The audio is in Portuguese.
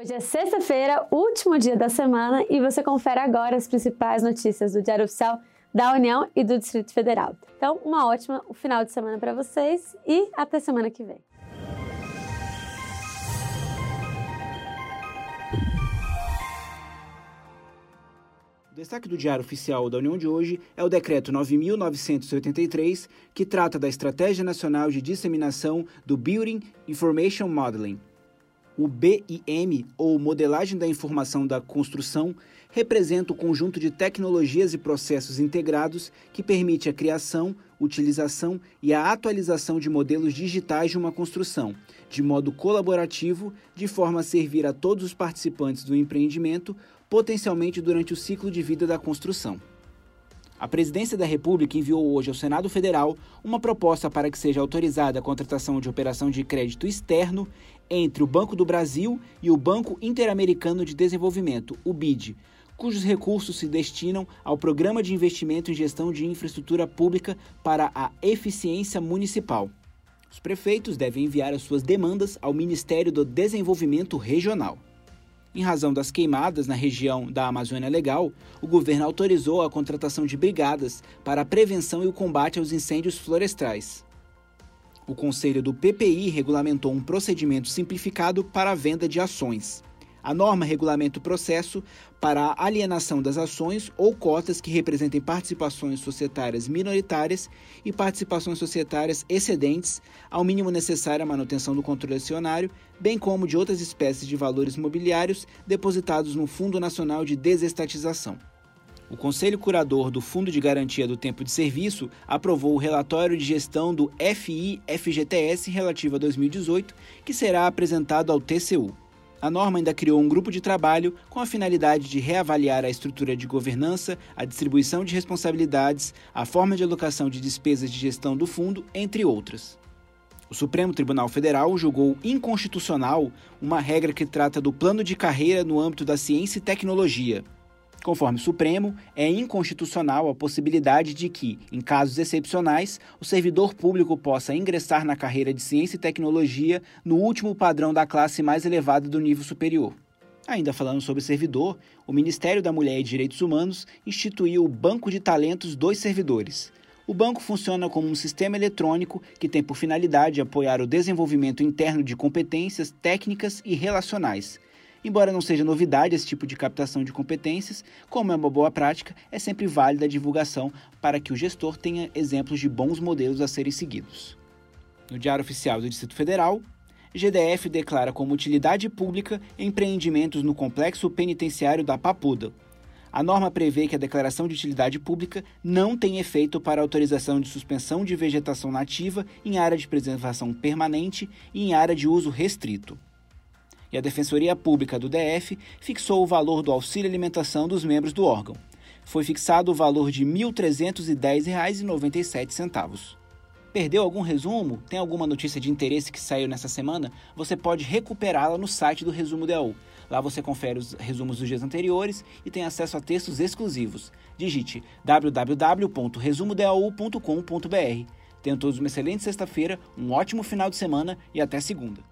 Hoje é sexta-feira, último dia da semana, e você confere agora as principais notícias do Diário Oficial da União e do Distrito Federal. Então, uma ótima final de semana para vocês e até semana que vem. O destaque do Diário Oficial da União de hoje é o Decreto 9.983, que trata da Estratégia Nacional de Disseminação do Building Information Modeling, o BIM, ou Modelagem da Informação da Construção, representa o conjunto de tecnologias e processos integrados que permite a criação, utilização e a atualização de modelos digitais de uma construção, de modo colaborativo, de forma a servir a todos os participantes do empreendimento, potencialmente durante o ciclo de vida da construção. A Presidência da República enviou hoje ao Senado Federal uma proposta para que seja autorizada a contratação de operação de crédito externo entre o Banco do Brasil e o Banco Interamericano de Desenvolvimento, o BID, cujos recursos se destinam ao Programa de Investimento em Gestão de Infraestrutura Pública para a Eficiência Municipal. Os prefeitos devem enviar as suas demandas ao Ministério do Desenvolvimento Regional. Em razão das queimadas na região da Amazônia Legal, o governo autorizou a contratação de brigadas para a prevenção e o combate aos incêndios florestais. O Conselho do PPI regulamentou um procedimento simplificado para a venda de ações. A norma regulamenta o processo para a alienação das ações ou cotas que representem participações societárias minoritárias e participações societárias excedentes ao mínimo necessário à manutenção do controle acionário, bem como de outras espécies de valores mobiliários depositados no Fundo Nacional de Desestatização. O Conselho Curador do Fundo de Garantia do Tempo de Serviço aprovou o relatório de gestão do FI-FGTS relativo a 2018, que será apresentado ao TCU. A norma ainda criou um grupo de trabalho com a finalidade de reavaliar a estrutura de governança, a distribuição de responsabilidades, a forma de alocação de despesas de gestão do fundo, entre outras. O Supremo Tribunal Federal julgou inconstitucional uma regra que trata do plano de carreira no âmbito da ciência e tecnologia. Conforme o Supremo, é inconstitucional a possibilidade de que, em casos excepcionais, o servidor público possa ingressar na carreira de ciência e tecnologia no último padrão da classe mais elevada do nível superior. Ainda falando sobre servidor, o Ministério da Mulher e Direitos Humanos instituiu o Banco de Talentos dos Servidores. O banco funciona como um sistema eletrônico que tem por finalidade apoiar o desenvolvimento interno de competências técnicas e relacionais Embora não seja novidade esse tipo de captação de competências, como é uma boa prática, é sempre válida a divulgação para que o gestor tenha exemplos de bons modelos a serem seguidos. No Diário Oficial do Distrito Federal, GDF declara como utilidade pública empreendimentos no complexo penitenciário da Papuda. A norma prevê que a declaração de utilidade pública não tem efeito para autorização de suspensão de vegetação nativa em área de preservação permanente e em área de uso restrito e a Defensoria Pública do DF fixou o valor do auxílio alimentação dos membros do órgão. Foi fixado o valor de R$ 1.310,97. Perdeu algum resumo? Tem alguma notícia de interesse que saiu nessa semana? Você pode recuperá-la no site do Resumo DAU. Lá você confere os resumos dos dias anteriores e tem acesso a textos exclusivos. Digite www.resumodau.com.br. Tenham todos uma excelente sexta-feira, um ótimo final de semana e até segunda.